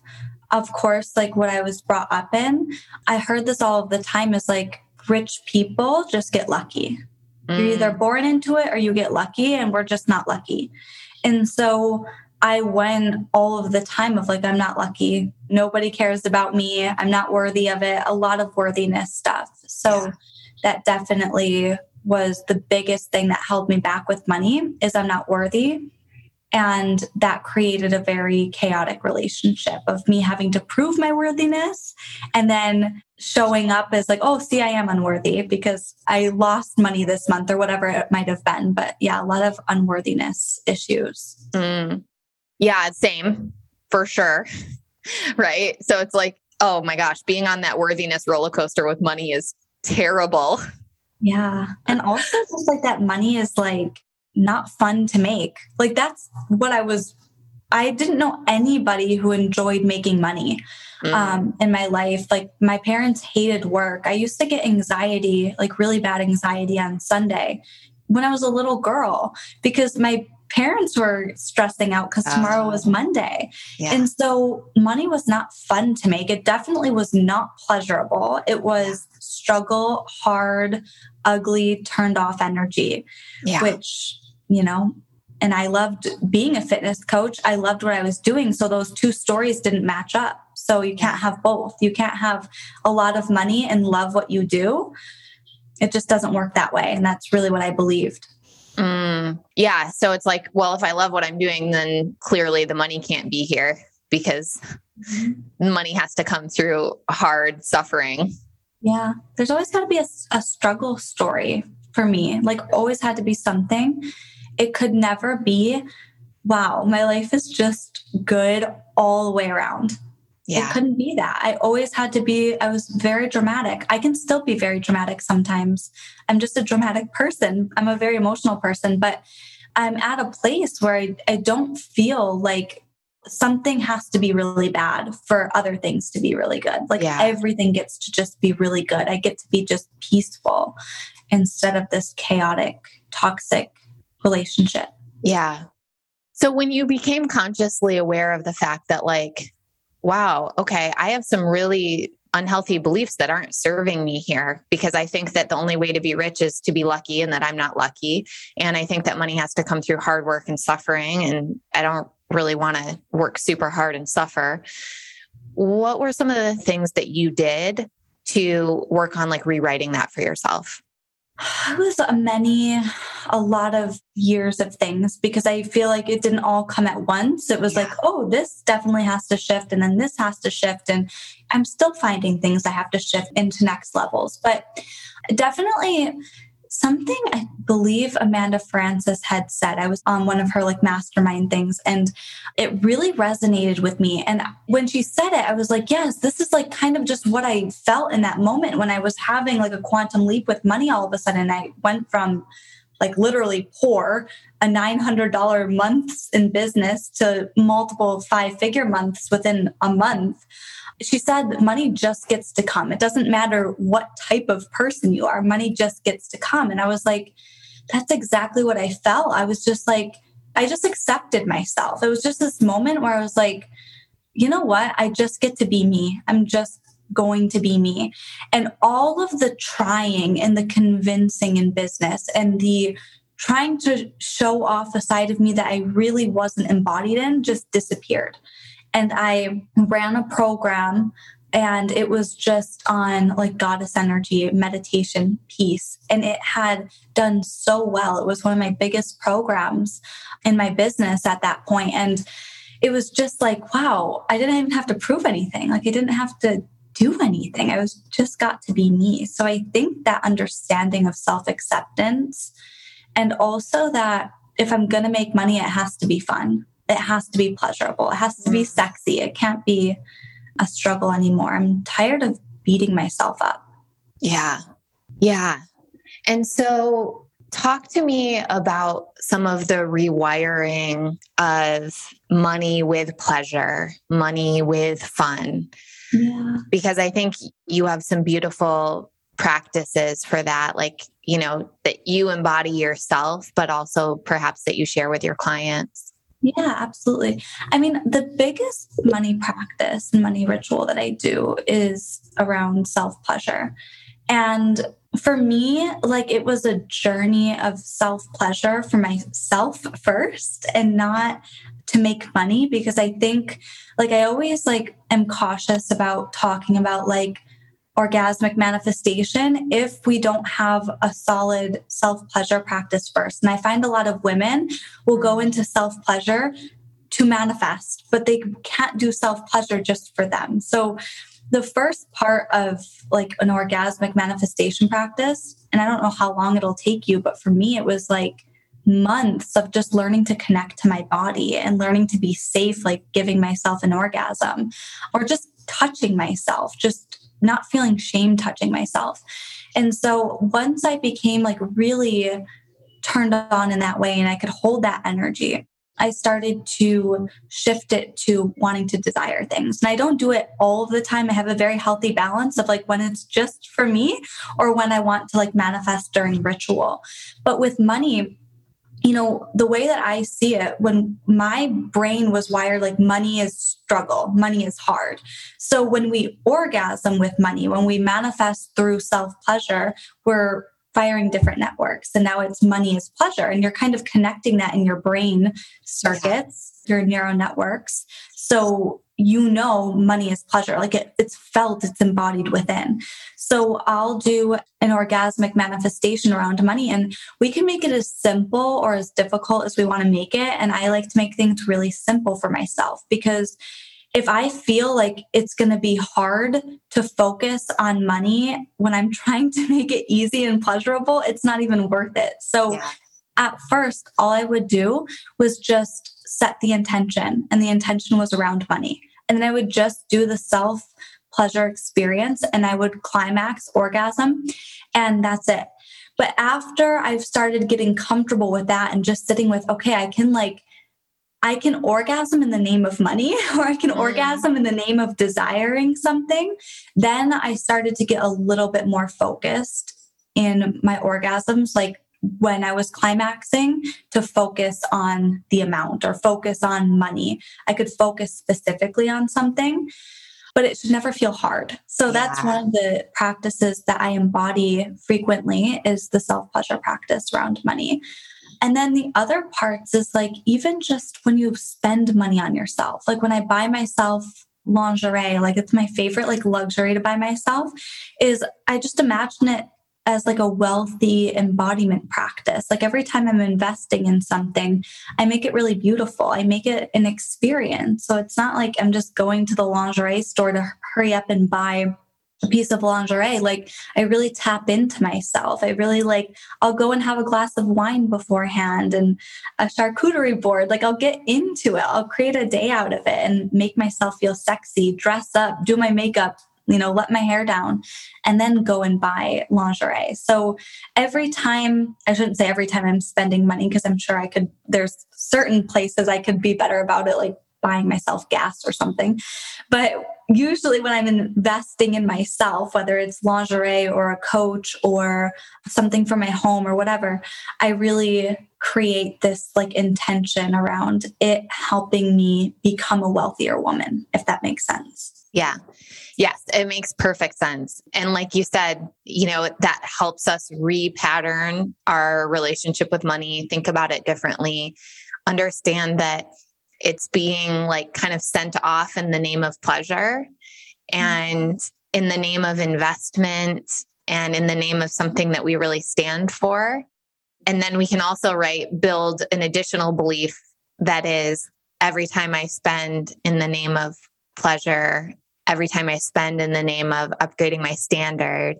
of course, like what I was brought up in. I heard this all of the time is like rich people just get lucky. Mm. You're either mm. born into it or you get lucky, and we're just not lucky. And so I went all of the time of like, I'm not lucky. Nobody cares about me. I'm not worthy of it. A lot of worthiness stuff. So yeah. that definitely was the biggest thing that held me back with money is I'm not worthy. And that created a very chaotic relationship of me having to prove my worthiness and then showing up as like, oh, see, I am unworthy because I lost money this month or whatever it might have been. But yeah, a lot of unworthiness issues. Mm. Yeah, same for sure. right. So it's like, oh my gosh, being on that worthiness roller coaster with money is terrible. Yeah. And also just like that money is like not fun to make. Like that's what I was I didn't know anybody who enjoyed making money mm. um, in my life. Like my parents hated work. I used to get anxiety, like really bad anxiety on Sunday when I was a little girl because my parents were stressing out because tomorrow was oh. Monday. Yeah. And so money was not fun to make. It definitely was not pleasurable. It was struggle, hard, ugly, turned off energy, yeah. which you know, and I loved being a fitness coach. I loved what I was doing. So those two stories didn't match up. So you can't have both. You can't have a lot of money and love what you do. It just doesn't work that way. And that's really what I believed. Mm, yeah. So it's like, well, if I love what I'm doing, then clearly the money can't be here because mm-hmm. money has to come through hard suffering. Yeah. There's always got to be a, a struggle story for me. Like, always had to be something it could never be, wow, my life is just good all the way around. Yeah. It couldn't be that. I always had to be, I was very dramatic. I can still be very dramatic sometimes. I'm just a dramatic person. I'm a very emotional person, but I'm at a place where I, I don't feel like something has to be really bad for other things to be really good. Like yeah. everything gets to just be really good. I get to be just peaceful instead of this chaotic, toxic relationship. Yeah. So when you became consciously aware of the fact that, like, wow, okay, I have some really unhealthy beliefs that aren't serving me here because I think that the only way to be rich is to be lucky and that I'm not lucky. And I think that money has to come through hard work and suffering. And I don't really want to work super hard and suffer. What were some of the things that you did to work on like rewriting that for yourself? It was a many, a lot of years of things because I feel like it didn't all come at once. It was yeah. like, oh, this definitely has to shift, and then this has to shift. And I'm still finding things I have to shift into next levels. But definitely something I believe Amanda Frances had said. I was on one of her like mastermind things and it really resonated with me. And when she said it, I was like, yes, this is like kind of just what I felt in that moment when I was having like a quantum leap with money all of a sudden. I went from like literally poor a $900 months in business to multiple five figure months within a month she said money just gets to come. It doesn't matter what type of person you are, money just gets to come. And I was like, that's exactly what I felt. I was just like, I just accepted myself. It was just this moment where I was like, you know what? I just get to be me. I'm just going to be me. And all of the trying and the convincing in business and the trying to show off a side of me that I really wasn't embodied in just disappeared and I ran a program and it was just on like goddess energy meditation piece and it had done so well. It was one of my biggest programs in my business at that point and it was just like wow i didn't even have to prove anything. Like i didn't have to do anything. I was just got to be me. So i think that understanding of self acceptance and also that if i'm going to make money it has to be fun it has to be pleasurable. It has to be sexy. It can't be a struggle anymore. I'm tired of beating myself up. Yeah. Yeah. And so, talk to me about some of the rewiring of money with pleasure, money with fun. Yeah. Because I think you have some beautiful practices for that, like, you know, that you embody yourself, but also perhaps that you share with your clients. Yeah, absolutely. I mean, the biggest money practice and money ritual that I do is around self pleasure. And for me, like it was a journey of self pleasure for myself first and not to make money because I think like I always like am cautious about talking about like orgasmic manifestation if we don't have a solid self pleasure practice first. And I find a lot of women will go into self pleasure to manifest, but they can't do self pleasure just for them. So the first part of like an orgasmic manifestation practice, and I don't know how long it'll take you, but for me, it was like months of just learning to connect to my body and learning to be safe, like giving myself an orgasm or just touching myself, just not feeling shame touching myself. And so once I became like really turned on in that way and I could hold that energy, I started to shift it to wanting to desire things. And I don't do it all the time. I have a very healthy balance of like when it's just for me or when I want to like manifest during ritual. But with money, you know, the way that I see it, when my brain was wired like money is struggle, money is hard. So when we orgasm with money, when we manifest through self pleasure, we're firing different networks. And now it's money is pleasure. And you're kind of connecting that in your brain circuits, your neural networks. So you know money is pleasure like it, it's felt it's embodied within so i'll do an orgasmic manifestation around money and we can make it as simple or as difficult as we want to make it and i like to make things really simple for myself because if i feel like it's going to be hard to focus on money when i'm trying to make it easy and pleasurable it's not even worth it so yeah. at first all i would do was just set the intention, and the intention was around money. And then I would just do the self pleasure experience and I would climax orgasm, and that's it. But after I've started getting comfortable with that and just sitting with, okay, I can like, I can orgasm in the name of money or I can mm. orgasm in the name of desiring something, then I started to get a little bit more focused in my orgasms. Like when I was climaxing to focus on the amount or focus on money. I could focus specifically on something, but it should never feel hard. So yeah. that's one of the practices that I embody frequently is the self-pleasure practice around money. And then the other parts is like even just when you spend money on yourself. Like when I buy myself lingerie, like it's my favorite like luxury to buy myself is I just imagine it as like a wealthy embodiment practice. Like every time I'm investing in something, I make it really beautiful. I make it an experience. So it's not like I'm just going to the lingerie store to hurry up and buy piece of lingerie. Like I really tap into myself. I really like, I'll go and have a glass of wine beforehand and a charcuterie board. Like I'll get into it. I'll create a day out of it and make myself feel sexy, dress up, do my makeup, you know, let my hair down and then go and buy lingerie. So every time, I shouldn't say every time I'm spending money because I'm sure I could, there's certain places I could be better about it, like buying myself gas or something. But usually when I'm investing in myself, whether it's lingerie or a coach or something for my home or whatever, I really create this like intention around it helping me become a wealthier woman, if that makes sense. Yeah. Yes, it makes perfect sense. And like you said, you know, that helps us repattern our relationship with money, think about it differently, understand that it's being like kind of sent off in the name of pleasure and in the name of investment and in the name of something that we really stand for. And then we can also, right, build an additional belief that is every time I spend in the name of pleasure every time I spend in the name of upgrading my standard.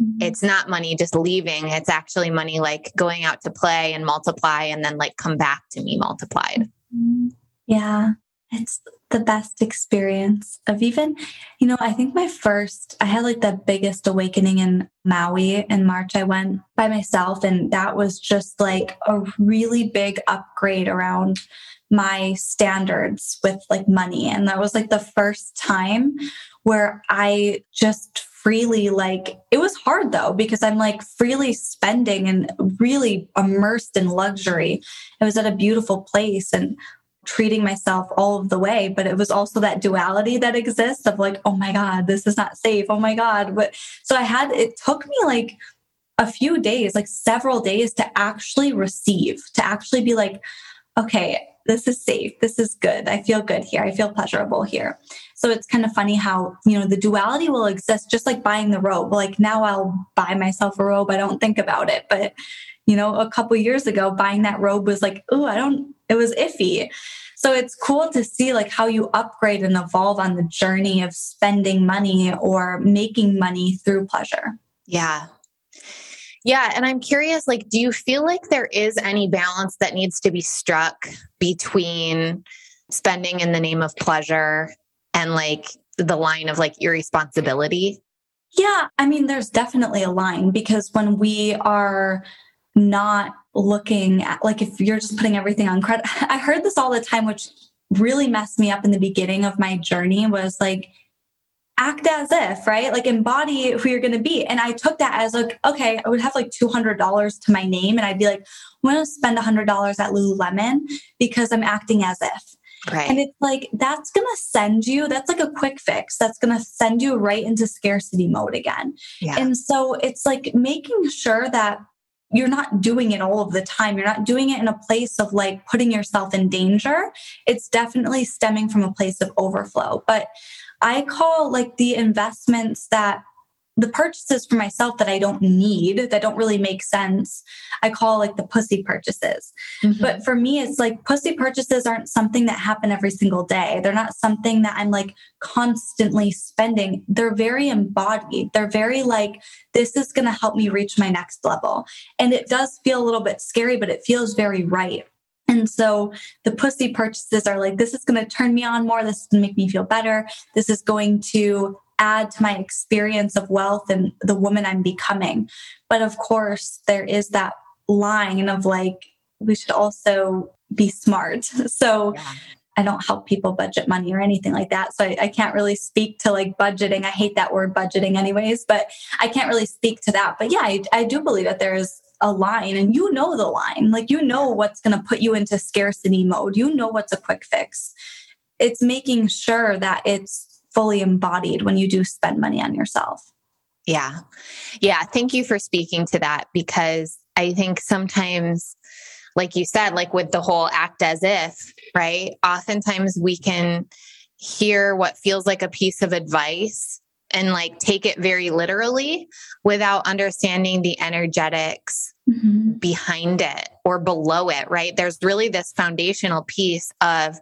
Mm-hmm. It's not money just leaving. It's actually money like going out to play and multiply and then like come back to me multiplied. Mm-hmm. Yeah. It's the best experience of even, you know, I think my first, I had like the biggest awakening in Maui in March. I went by myself, and that was just like a really big upgrade around my standards with like money. And that was like the first time where I just freely like it was hard though because I'm like freely spending and really immersed in luxury. It was at a beautiful place and treating myself all of the way but it was also that duality that exists of like oh my god this is not safe oh my god but so i had it took me like a few days like several days to actually receive to actually be like okay this is safe. This is good. I feel good here. I feel pleasurable here. So it's kind of funny how, you know, the duality will exist just like buying the robe. Like now I'll buy myself a robe. I don't think about it. But, you know, a couple years ago, buying that robe was like, oh, I don't, it was iffy. So it's cool to see like how you upgrade and evolve on the journey of spending money or making money through pleasure. Yeah, yeah. And I'm curious, like, do you feel like there is any balance that needs to be struck between spending in the name of pleasure and like the line of like irresponsibility? Yeah. I mean, there's definitely a line because when we are not looking at, like, if you're just putting everything on credit, I heard this all the time, which really messed me up in the beginning of my journey was like, act as if, right? Like embody who you're going to be. And I took that as like, okay, I would have like $200 to my name and I'd be like, I'm going to spend $100 at Lululemon because I'm acting as if. Right. And it's like, that's going to send you, that's like a quick fix. That's going to send you right into scarcity mode again. Yeah. And so it's like making sure that you're not doing it all of the time. You're not doing it in a place of like putting yourself in danger. It's definitely stemming from a place of overflow. But I call like the investments that the purchases for myself that I don't need, that don't really make sense, I call like the pussy purchases. Mm-hmm. But for me, it's like pussy purchases aren't something that happen every single day. They're not something that I'm like constantly spending. They're very embodied. They're very like, this is going to help me reach my next level. And it does feel a little bit scary, but it feels very right. And so the pussy purchases are like, this is going to turn me on more. This is going to make me feel better. This is going to add to my experience of wealth and the woman I'm becoming. But of course, there is that line of like, we should also be smart. So yeah. I don't help people budget money or anything like that. So I, I, can't really speak to like budgeting. I hate that word budgeting, anyways, but I can't really speak to that. But yeah, I, I do believe that there's a line and you know the line. Like you know what's going to put you into scarcity mode. You know what's a quick fix. It's making sure that it's fully embodied when you do spend money on yourself. Yeah. Yeah. Thank you for speaking to that because I think sometimes like you said, like with the whole act as if, right? Oftentimes we can hear what feels like a piece of advice and like take it very literally without understanding the energetics mm-hmm. behind it or below it, right? There's really this foundational piece of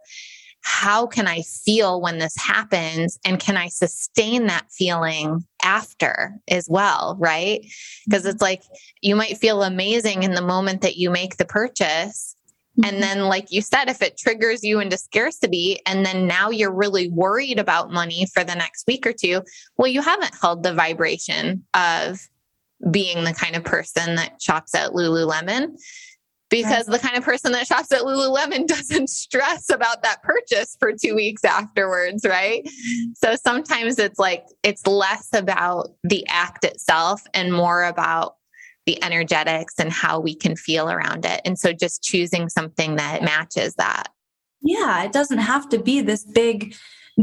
how can I feel when this happens? And can I sustain that feeling after as well? Right. Because it's like you might feel amazing in the moment that you make the purchase. And mm-hmm. then, like you said, if it triggers you into scarcity, and then now you're really worried about money for the next week or two, well, you haven't held the vibration of being the kind of person that shops at Lululemon because the kind of person that shops at Lululemon doesn't stress about that purchase for two weeks afterwards, right? Mm-hmm. So sometimes it's like, it's less about the act itself and more about the energetics and how we can feel around it. And so just choosing something that matches that. Yeah, it doesn't have to be this big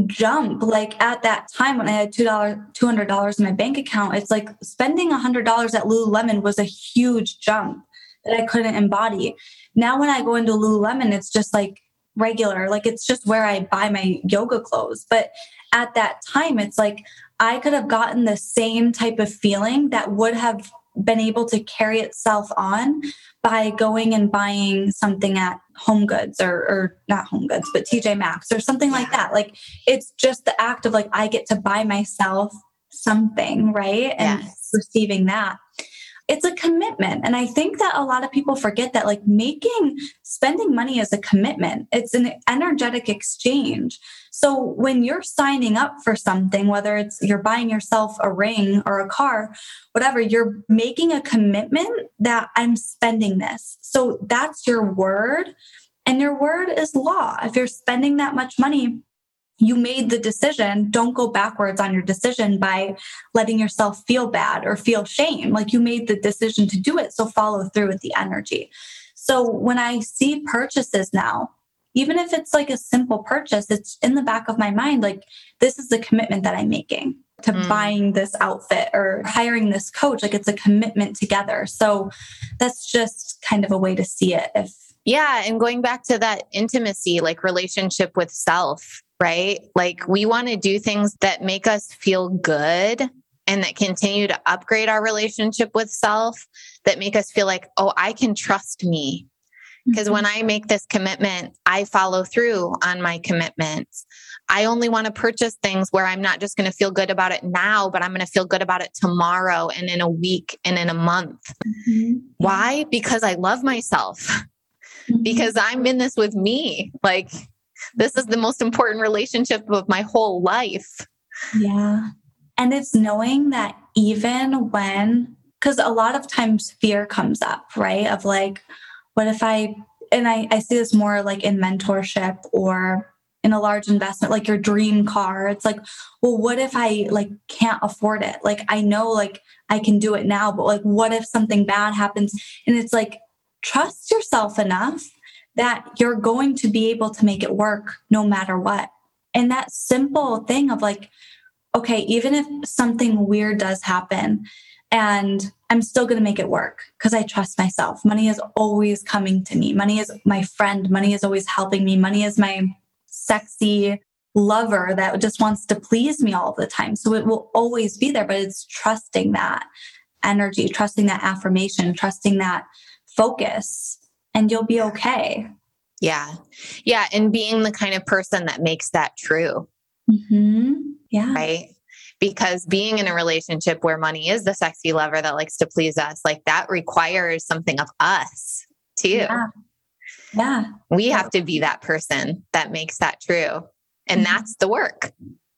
jump. Like at that time when I had two dollars, two hundred dollars in my bank account, it's like spending a hundred dollars at Lululemon was a huge jump that I couldn't embody. Now, when I go into Lululemon, it's just like regular, like it's just where I buy my yoga clothes. But at that time, it's like I could have gotten the same type of feeling that would have been able to carry itself on by going and buying something at home goods or, or not home goods but tj maxx or something yeah. like that like it's just the act of like i get to buy myself something right and yes. receiving that it's a commitment. And I think that a lot of people forget that like making spending money is a commitment. It's an energetic exchange. So when you're signing up for something, whether it's you're buying yourself a ring or a car, whatever, you're making a commitment that I'm spending this. So that's your word. And your word is law. If you're spending that much money, you made the decision. Don't go backwards on your decision by letting yourself feel bad or feel shame. Like you made the decision to do it. So follow through with the energy. So when I see purchases now, even if it's like a simple purchase, it's in the back of my mind like, this is the commitment that I'm making to mm. buying this outfit or hiring this coach. Like it's a commitment together. So that's just kind of a way to see it. If yeah. And going back to that intimacy, like relationship with self, right? Like we want to do things that make us feel good and that continue to upgrade our relationship with self, that make us feel like, oh, I can trust me. Because mm-hmm. when I make this commitment, I follow through on my commitments. I only want to purchase things where I'm not just going to feel good about it now, but I'm going to feel good about it tomorrow and in a week and in a month. Mm-hmm. Why? Because I love myself. Mm-hmm. Because I'm in this with me. Like, this is the most important relationship of my whole life. Yeah. And it's knowing that even when, because a lot of times fear comes up, right? Of like, what if I, and I, I see this more like in mentorship or in a large investment like your dream car it's like well what if i like can't afford it like i know like i can do it now but like what if something bad happens and it's like trust yourself enough that you're going to be able to make it work no matter what. And that simple thing of like, okay, even if something weird does happen and I'm still going to make it work because I trust myself. Money is always coming to me. Money is my friend. Money is always helping me. Money is my sexy lover that just wants to please me all the time. So it will always be there, but it's trusting that energy, trusting that affirmation, trusting that focus and you'll be okay. Yeah. Yeah. And being the kind of person that makes that true. Mm-hmm. Yeah. Right. Because being in a relationship where money is the sexy lover that likes to please us, like that requires something of us too. Yeah. yeah. We have to be that person that makes that true. And mm-hmm. that's the work.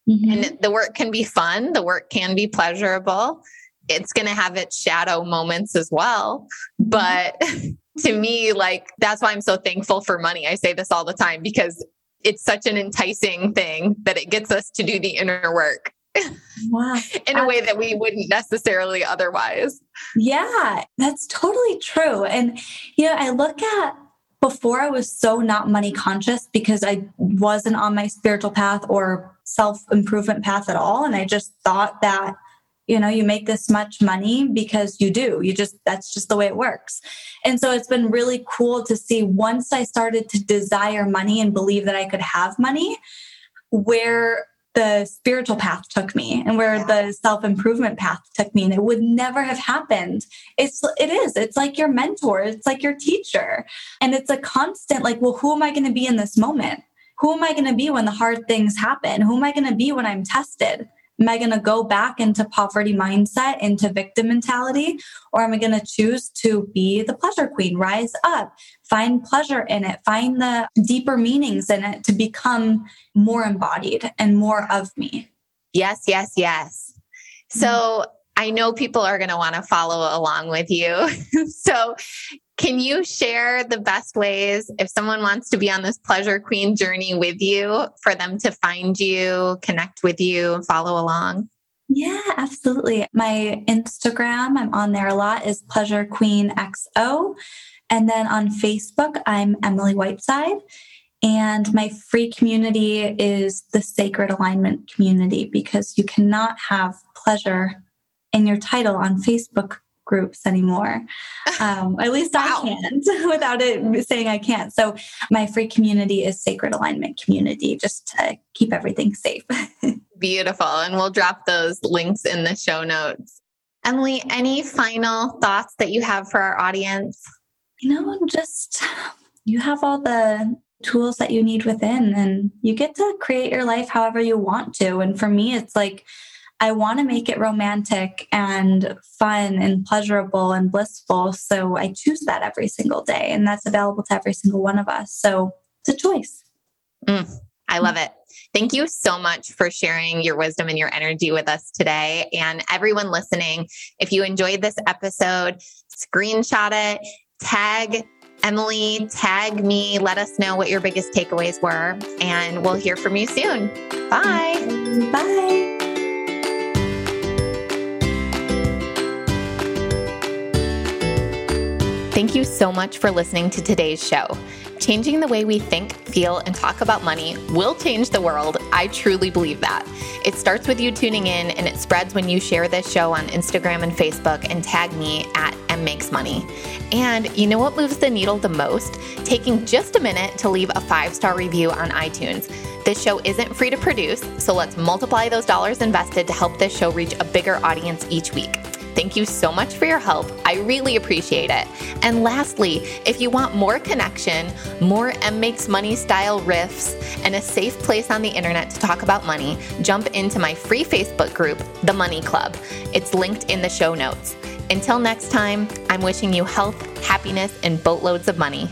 Mm-hmm. And the work can be fun, the work can be pleasurable. It's going to have its shadow moments as well. Mm-hmm. But to me, like that's why I'm so thankful for money. I say this all the time because it's such an enticing thing that it gets us to do the inner work. Wow. in a way that we wouldn't necessarily otherwise. Yeah, that's totally true. And, you know, I look at before I was so not money conscious because I wasn't on my spiritual path or self improvement path at all. And I just thought that you know you make this much money because you do. You just that's just the way it works. And so it's been really cool to see once i started to desire money and believe that i could have money where the spiritual path took me and where yeah. the self-improvement path took me. And it would never have happened. It's it is. It's like your mentor. It's like your teacher. And it's a constant like well who am i going to be in this moment? Who am i going to be when the hard things happen? Who am i going to be when i'm tested Am I going to go back into poverty mindset, into victim mentality? Or am I going to choose to be the pleasure queen, rise up, find pleasure in it, find the deeper meanings in it to become more embodied and more of me? Yes, yes, yes. So mm-hmm. I know people are going to want to follow along with you. so can you share the best ways if someone wants to be on this pleasure queen journey with you for them to find you, connect with you, and follow along? Yeah, absolutely. My Instagram, I'm on there a lot, is Pleasure Queen XO. And then on Facebook, I'm Emily Whiteside. And my free community is the Sacred Alignment Community because you cannot have pleasure in your title on Facebook groups anymore. Um, at least wow. I can't without it saying I can't. So my free community is Sacred Alignment Community, just to keep everything safe. Beautiful. And we'll drop those links in the show notes. Emily, any final thoughts that you have for our audience? You know, just you have all the tools that you need within and you get to create your life however you want to. And for me, it's like, I want to make it romantic and fun and pleasurable and blissful. So I choose that every single day, and that's available to every single one of us. So it's a choice. Mm, I love it. Thank you so much for sharing your wisdom and your energy with us today. And everyone listening, if you enjoyed this episode, screenshot it, tag Emily, tag me, let us know what your biggest takeaways were, and we'll hear from you soon. Bye. Bye. Thank you so much for listening to today's show. Changing the way we think, feel, and talk about money will change the world. I truly believe that. It starts with you tuning in and it spreads when you share this show on Instagram and Facebook and tag me at mmakesmoney. And you know what moves the needle the most? Taking just a minute to leave a five star review on iTunes. This show isn't free to produce, so let's multiply those dollars invested to help this show reach a bigger audience each week. Thank you so much for your help. I really appreciate it. And lastly, if you want more connection, more M Makes Money style riffs, and a safe place on the internet to talk about money, jump into my free Facebook group, The Money Club. It's linked in the show notes. Until next time, I'm wishing you health, happiness, and boatloads of money.